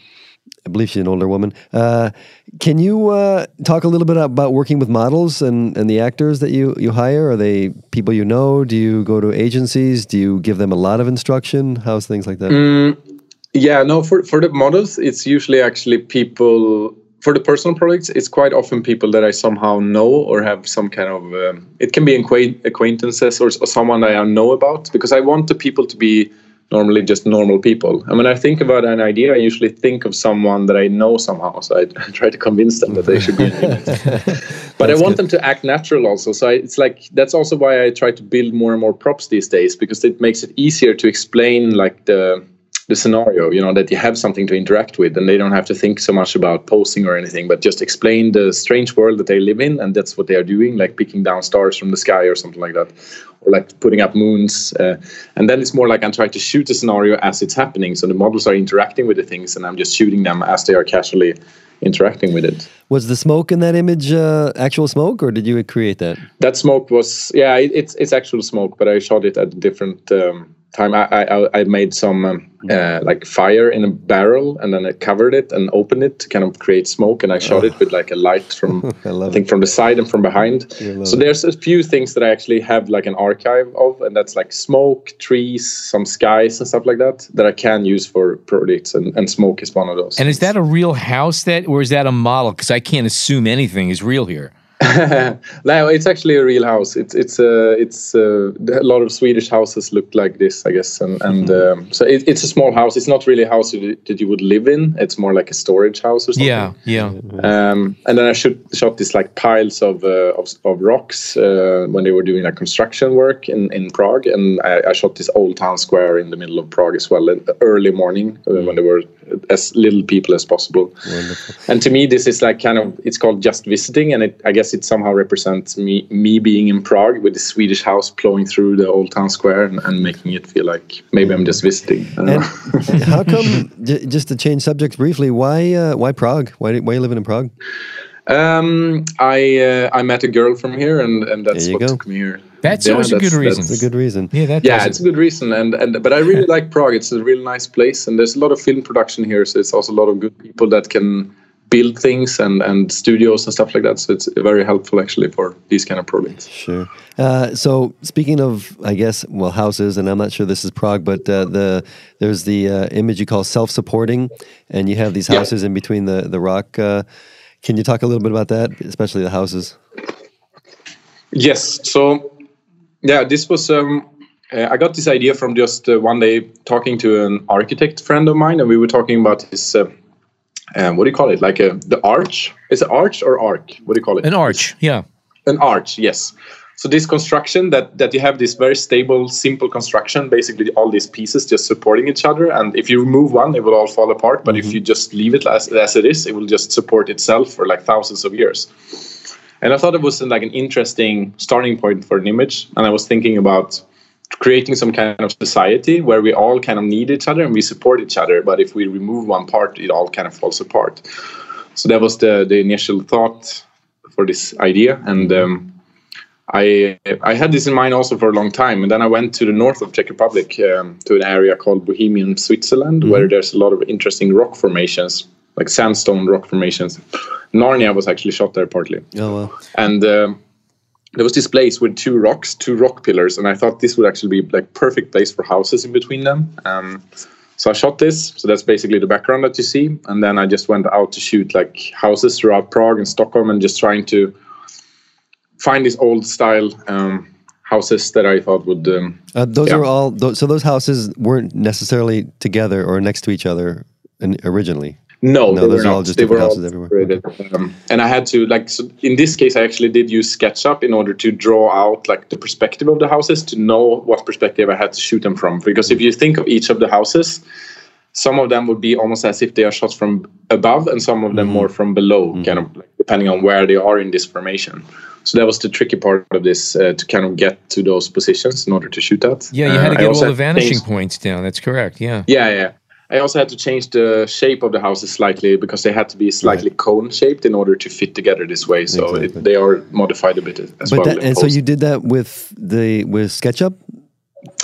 I believe she's an older woman. Uh, can you uh, talk a little bit about working with models and, and the actors that you, you hire? Are they people you know? Do you go to agencies? Do you give them a lot of instruction? How's things like that? Yeah, no, for for the models, it's usually actually people for the personal projects, it's quite often people that I somehow know or have some kind of. Um, it can be acquaintances or, or someone that I know about because I want the people to be normally just normal people. And when I think about an idea, I usually think of someone that I know somehow. So I, try to convince them that they should be but I want good. them to act natural also. So I, it's like that's also why I try to build more and more props these days because it makes it easier to explain like the the scenario you know that you have something to interact with and they don't have to think so much about posing or anything but just explain the strange world that they live in and that's what they are doing like picking down stars from the sky or something like that or like putting up moons uh, and then it's more like i'm trying to shoot the scenario as it's happening. So the models are interacting with the things and i'm just shooting them as they are casually interacting with it. Was the smoke in that image uh, actual smoke or did you create that? That smoke was yeah it, it's it's actual smoke but i shot it at a different um, time I, I, I made some um, uh, like fire in a barrel and then I covered it and opened it to kind of create smoke and I shot oh. it with like a light from I, I, think it. from the side and from behind. So there's a few things that I actually have like an archive of and that's like smoke, trees, some skies and stuff like that that I can use for projects and, and smoke is one of those. And is that a real house that or is that a model? Because I can't assume anything is real here. no, it's actually a real house. It's it's uh, it's uh, a lot of Swedish houses look like this, I guess, and and mm-hmm. um, so it, it's a small house. It's not really a house that you would live in. It's more like a storage house or something. Yeah, yeah. Um, and then I shot shot these like piles of uh, of, of, rocks uh, when they were doing like construction work in in Prague, and I, I, shot this old town square in the middle of Prague as well, in early morning uh, when they were as little people as possible. Wonderful. And to me, this is like kind of it's called just visiting, and it, I guess it somehow represents me me being in Prague with the Swedish house plowing through the old town square and, and making it feel like maybe I'm just visiting. how come? just to change subjects briefly, why uh, why Prague? Why why are you living in Prague? Um, I uh, I met a girl from here, and and that's what go. took me here. That's yeah, always a good reason. That's a good reason. Yeah, that yeah, it's a good reason. And and but I really like Prague. It's a really nice place, and there's a lot of film production here. So it's also a lot of good people that can build things and and studios and stuff like that. So it's very helpful actually for these kind of projects. Sure. Uh, so speaking of, I guess, well, houses, and I'm not sure this is Prague, but uh, the there's the uh, image you call self-supporting, and you have these houses yeah. in between the the rock. Uh, can you talk a little bit about that, especially the houses? Yes. So yeah, this was. Um, uh, I got this idea from just uh, one day talking to an architect friend of mine, and we were talking about this. Uh, um, what do you call it? Like a, the arch? Is it arch or arc? What do you call it? An arch, yeah. An arch, yes. So this construction that that you have this very stable, simple construction, basically all these pieces just supporting each other, and if you remove one, it will all fall apart. But mm-hmm. if you just leave it as, as it is, it will just support itself for like thousands of years. And I thought it was like an interesting starting point for an image. And I was thinking about creating some kind of society where we all kind of need each other and we support each other. But if we remove one part, it all kind of falls apart. So that was the the initial thought for this idea. And um, I I had this in mind also for a long time, and then I went to the north of Czech Republic um, to an area called Bohemian Switzerland, mm-hmm. where there's a lot of interesting rock formations, like sandstone rock formations. Narnia was actually shot there partly. Oh wow! And uh, there was this place with two rocks, two rock pillars, and I thought this would actually be like perfect place for houses in between them. Um, so I shot this. So that's basically the background that you see, and then I just went out to shoot like houses throughout Prague and Stockholm, and just trying to find these old style. Um, houses that I thought would. Um, uh, those yeah. are all. Th- so those houses weren't necessarily together or next to each other originally. No, no those are all just different houses everywhere. Um, and I had to like so in this case, I actually did use SketchUp in order to draw out like the perspective of the houses to know what perspective I had to shoot them from. Because if you think of each of the houses, some of them would be almost as if they are shot from above, and some of them mm-hmm. more from below, mm-hmm. kind of like, depending on where they are in this formation. So that was the tricky part of this uh, to kind of get to those positions in order to shoot that. Yeah, you had to uh, get all the vanishing changed. points down. That's correct. Yeah. Yeah, yeah. I also had to change the shape of the houses slightly because they had to be slightly right. cone shaped in order to fit together this way. So exactly. it, they are modified a bit as but well. That, and so you did that with the with SketchUp.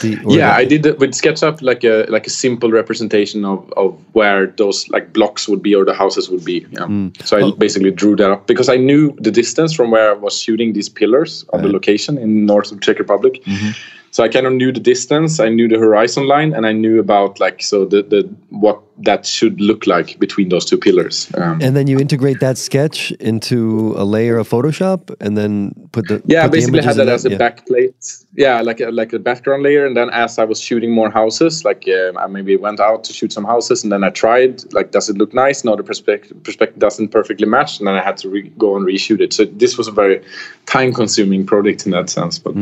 The, yeah, I did with SketchUp like a like a simple representation of, of where those like blocks would be or the houses would be. Yeah. Mm. So I oh. basically drew that up because I knew the distance from where I was shooting these pillars of right. the location in north of Czech Republic. Mm-hmm so I kind of knew the distance, I knew the horizon line, and I knew about like so the the what that should look like between those two pillars. Um, And then you integrate that sketch into a layer of Photoshop, and then put the yeah, put the basically had images in that as a yeah. backplate. Yeah, like a, like a background layer. And then as I was shooting more houses, like um, I maybe went out to shoot some houses, and then I tried like, does it look nice? No, the perspective perspective doesn't perfectly match, and then I had to re- go and reshoot it. So this was a very time consuming project in that sense. But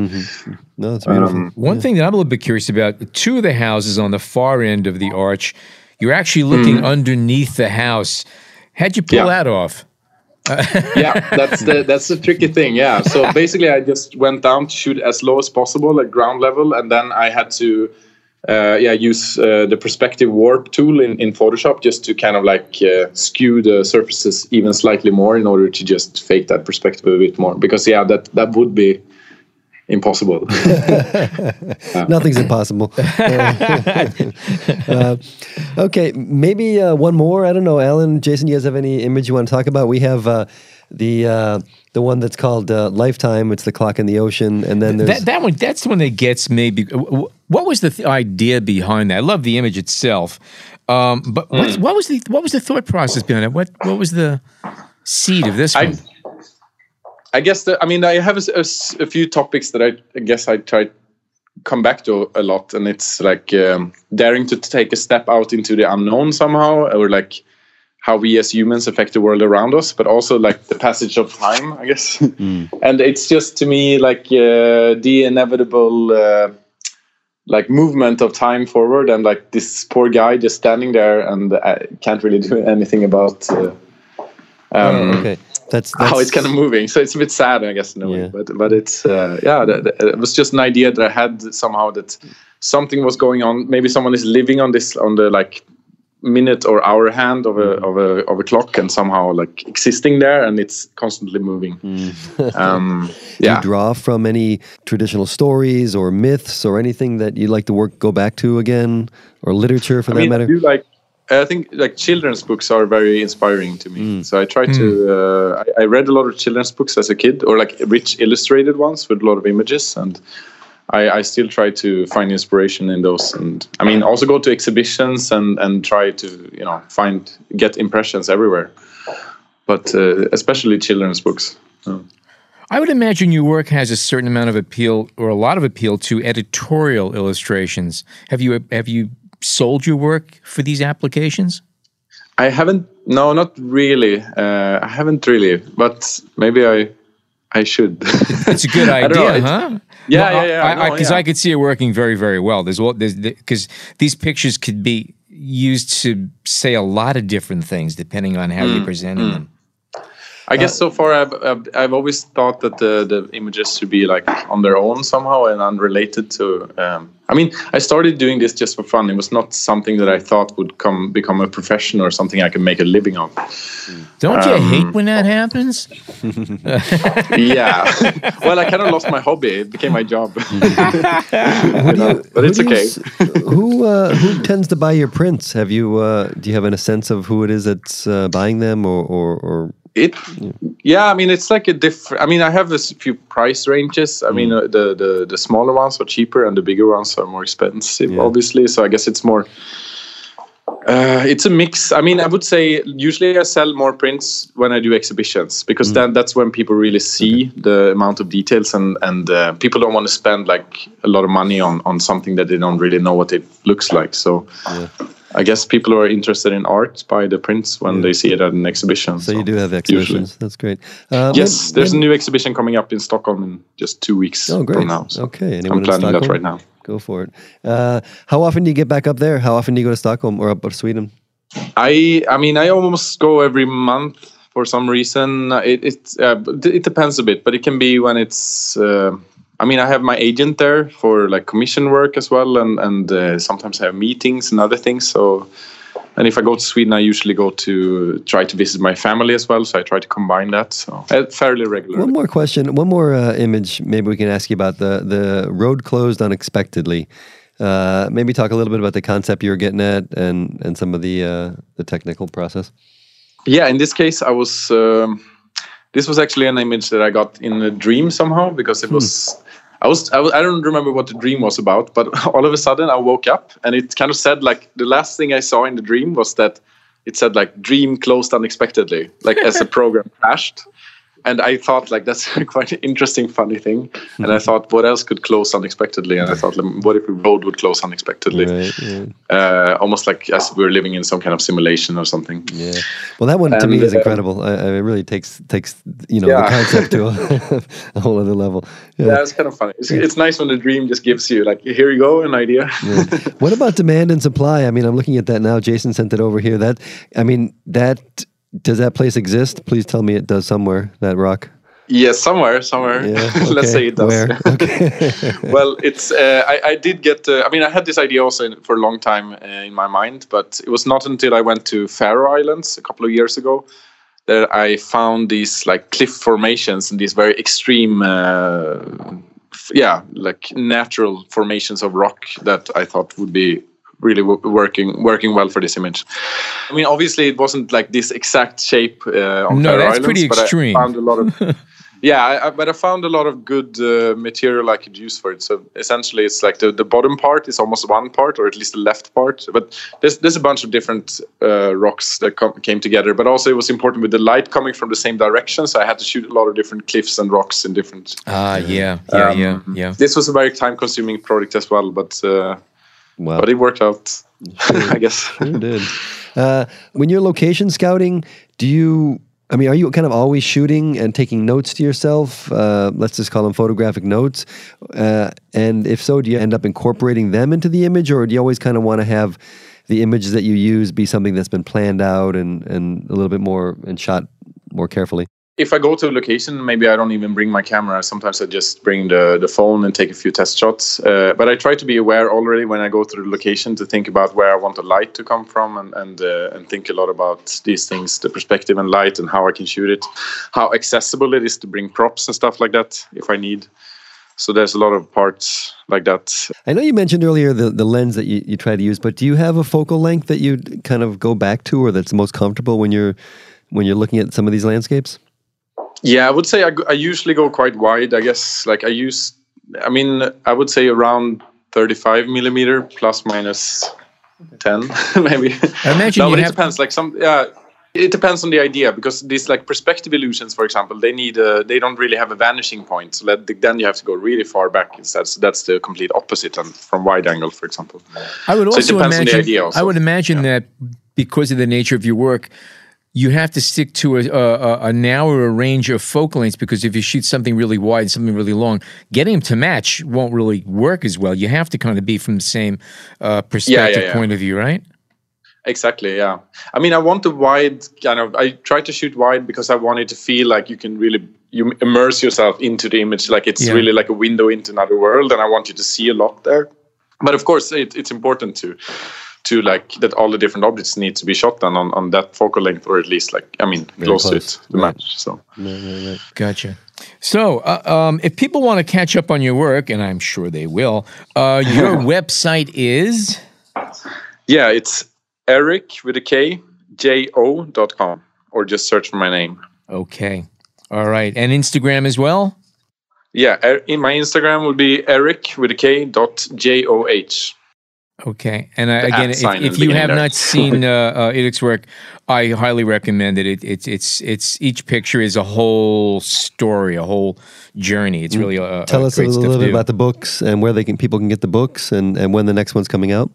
No, it's beautiful. Um, One thing that I'm a little bit curious about two of the houses on the far end of the arch, you're actually looking underneath the house. How'd you pull. Yeah. that off? yeah, that's the that's the tricky thing. Yeah. So basically, I just went down to shoot as low as possible at ground level, and then I had to, uh, yeah, use uh, the perspective warp tool in, in Photoshop just to kind of like uh, skew the surfaces even slightly more in order to just fake that perspective a bit more. Because yeah, that that would be impossible. Nothing's impossible. Uh, okay, maybe uh, one more. I don't know, Allan, Jason. Do you guys have any image you want to talk about? We have uh, the uh, the one that's called uh, Lifetime. It's the clock in the ocean, and then there's That, that one, that's the one that gets me. be- w- w- What was the th- idea behind that? I love the image itself, um, but what's, what was the what was the thought process behind it? What what was the seed of this one? I guess the, I mean I have a few topics that I, I guess I try to come back to a lot, and it's like um, daring to take a step out into the unknown somehow, or like how we as humans affect the world around us, but also like the passage of time, I guess. and it's just to me like uh, the inevitable. Uh, like movement of time forward and like this poor guy just standing there and uh, can't really do anything about uh, um, okay. That's, that's how it's kind of moving. So it's a bit sad, I guess, in a way. But but it's uh, yeah, that, that- it was just an idea that I had somehow that something was going on. Maybe someone is living on this on the like minute or hour hand of a of a of a clock and somehow like existing there and it's constantly moving. um, Do yeah. you draw from any traditional stories or myths or anything that you'd like to work go back to again, or literature for I that mean, I matter? do like. I think like children's books are very inspiring to me. So I try to. Uh, I, I read a lot of children's books as a kid, or like rich illustrated ones with a lot of images, and I, I still try to find inspiration in those. And I mean, also go to exhibitions and and try to you know find get impressions everywhere, but uh, especially children's books. So. I would imagine your work has a certain amount of appeal, or a lot of appeal, to editorial illustrations. Have you have you sold your work for these applications? I haven't. No, not really. Uh, I haven't really, but maybe I. I should. It's a good idea, huh? Yeah, yeah, yeah, no, Because yeah. I could see it working very, very well. There's what there's because these pictures could be used to say a lot of different things depending on how Mm, you present presenting them. I guess so far I've, I've I've always thought that the the images should be like on their own somehow and unrelated to. Um, I mean, I started doing this just for fun. It was not something that I thought would come become a profession or something I could make a living on. Don't you Um, hate when that happens? Yeah. well, I kind of lost my hobby. It became my job. Who do you- but it's do okay. s- who uh, who tends to buy your prints? Have you uh, do you have a sense of who it is that's uh, buying them, or, or, or It, yeah, I mean, it's like a different. I mean, I have a few price ranges. I mean, uh, the, the the smaller ones are cheaper, and the bigger ones are more expensive, Yeah. obviously. So I guess it's more. Uh, it's a mix. I mean, I would say usually I sell more prints when I do exhibitions because then that's when people really see the amount of details and and uh, people don't want to spend like a lot of money on on something that they don't really know what it looks like. So. I guess people who are interested in art buy the prints when they see it at an exhibition. so you do have usually. exhibitions? That's great. Uh, Yes, may- there's a new exhibition coming up in Stockholm in just two weeks Oh, great. from now. So okay, anyone I'm planning that right now. Go for it. Uh, how often do you get back up there? How often do you go to Stockholm or up to Sweden? I I mean I almost go every month for some reason. It it, uh, it depends a bit, but it can be when it's. I mean, I have my agent there for like commission work as well, and and uh, sometimes I have meetings and other things. So, and if I go to Sweden, I usually go to try to visit my family as well. So I try to combine that. So uh, fairly regularly. One more question, one more uh, image. Maybe we can ask you about the the road closed unexpectedly. Uh, maybe talk a little bit about the concept you were getting at and and some of the uh, the technical process. yeah in this case i was um, this was actually an image that i got in a dream somehow because it was I was, I I don't remember what the dream was about, but all of a sudden I woke up and it kind of said like the last thing I saw in the dream was that it said like dream closed unexpectedly, like as a program crashed and I thought like that's quite an interesting, funny thing. And I thought, what else could close unexpectedly? And I thought, like, what if a road would close unexpectedly? Right, right. Uh, almost like as we're living in some kind of simulation or something. Yeah. Well, that one to me is uh, incredible. I, I, it really takes takes you know the concept to a, a whole other level. Yeah. Yeah, it's kind of funny. It's, it's nice when the dream just gives you like, here you go, an idea. what about demand and supply? I mean, I'm looking at that now. Jason sent it over here. That I mean, that does that place exist? Please tell me it does somewhere. That rock. yes, somewhere, somewhere. Yeah. Let's say it does. Where? Okay. well, it's. Uh, I, I did get. Uh, I mean, I had this idea also in, for a long time uh, in my mind, but it was not until I went to Faroe Islands a couple of years ago that I found these like cliff formations and these very extreme, uh, f- yeah, like natural formations of rock that I thought would be really w- working working well for this image. I mean, obviously, it wasn't like this exact shape uh, on No, Faroe that's Islands, pretty but I extreme. found a lot of. Yeah, I, I, but I found a lot of good uh, material I could use for it. So essentially, it's like the, the bottom part is almost one part, or at least the left part. But there's there's a bunch of different uh, rocks that com- came together. But also, it was important with the light coming from the same direction, so I had to shoot a lot of different cliffs and rocks in different. Ah, yeah, yeah, Um, yeah, yeah. This was a very time-consuming project as well, but uh, wow. but it worked out, I guess. Sure did. Uh, when you're location scouting, do you? I mean, are you kind of always shooting and taking notes to yourself? Uh, let's just call them photographic notes. Uh, and if so, do you end up incorporating them into the image, or do you always kind of want to have the images that you use be something that's been planned out and and a little bit more and shot more carefully? If I go to a location, maybe I don't even bring my camera. Sometimes I just bring the, the phone and take a few test shots. Uh, but I try to be aware already when I go to the location to think about where I want the light to come from and and, uh, and think a lot about these things, the perspective and light, and how I can shoot it, how accessible it is to bring props and stuff like that if I need. So there's a lot of parts like that. I know you mentioned earlier the, the lens that you, you try to use, but do you have a focal length that you kind of go back to, or that's most comfortable when you're when you're looking at some of these landscapes? Yeah, I would say I, I usually go quite wide. I guess like I use, I mean, I would say around 35 millimeter plus minus 10 maybe. I imagine no, you but it have- depends. Like some, yeah, it depends on the idea because these like perspective illusions, for example, they need a, they don't really have a vanishing point. So that, then you have to go really far back instead. So that's the complete opposite and from wide angle, for example. I would So it also depends on the imagine. idea also. I would imagine that because of the nature of your work, you have to stick to a, a, a narrower range of focal lengths because if you shoot something really wide, and something really long, getting them to match won't really work as well. You have to kind of be from the same uh, perspective yeah. point of view, right? Exactly. Yeah. I mean, I want the wide kind of. I try to shoot wide because I want it to feel like you can really you immerse yourself into the image, like it's Yeah. really like a window into another world, and I want you to see a lot there. But of course, it, it's important to to like that all the different objects need to be shot then on, on that focal length or at least like I mean close, to it to Right. match. So Gotcha. So, uh, um, if people want to catch up on your work, and I'm sure they will, uh, your website is yeah, it's Erik with a K J O dot com or just search for my name. okay. All right, and Instagram as well. Yeah, Er- in my Instagram will be Erik with a K dot J O H. Okay, and uh, The again, if, if you have there. not seen uh, uh, Erik's work, I highly recommend it. it. It's it's it's each picture is a whole story, a whole journey. It's really a, Tell a us a great little, bit about the books and where they can people can get the books and, and when the next one's coming out.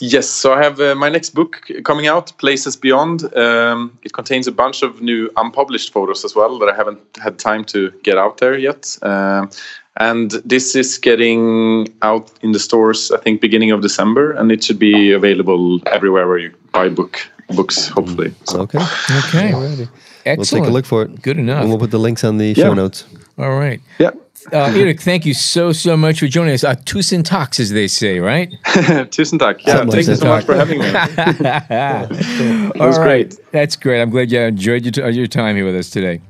Yes, so I have uh, my next book coming out, Places Beyond. Um, it contains a bunch of new unpublished photos as well that I haven't had time to get out there yet. Um and this is getting out in the stores, I think, beginning of December, and it should be available everywhere where you buy book books, hopefully. So, Okay. Okay, Alrighty. excellent. We'll take a look for it. Good enough. And we'll put the links on the show notes. All right, yeah. uh, Erik, thank you so so much for joining us. Uh, tusen tack, as they say, right? Tusen tack. Yeah, Something thank you so that. much for having me. All was right. great. That's great. I'm glad you enjoyed your, your time here with us today.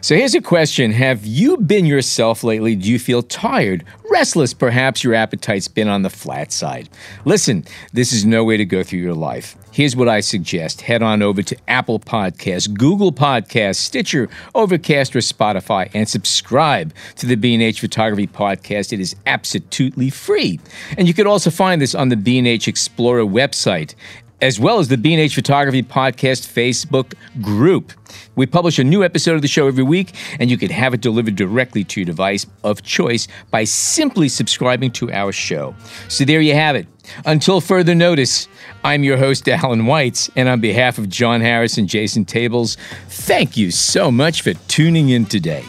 So here's a question Have you been yourself lately? Do you feel tired, restless? Perhaps your appetite's been on the flat side. Listen, this is no way to go through your life. here's what I suggest head on over to Apple Podcasts, Google Podcasts, Stitcher, Overcast, or Spotify and subscribe to the B&H Photography Podcast. It is absolutely free. And you can also find this on the B&H Explorer website as well as the B&H Photography Podcast Facebook group. We publish a new episode of the show every week, and you can have it delivered directly to your device of choice by simply subscribing to our show. So there you have it. Until further notice, I'm your host, Allan Weitz, and on behalf of John Harris and Jason Tables, thank you so much for tuning in today.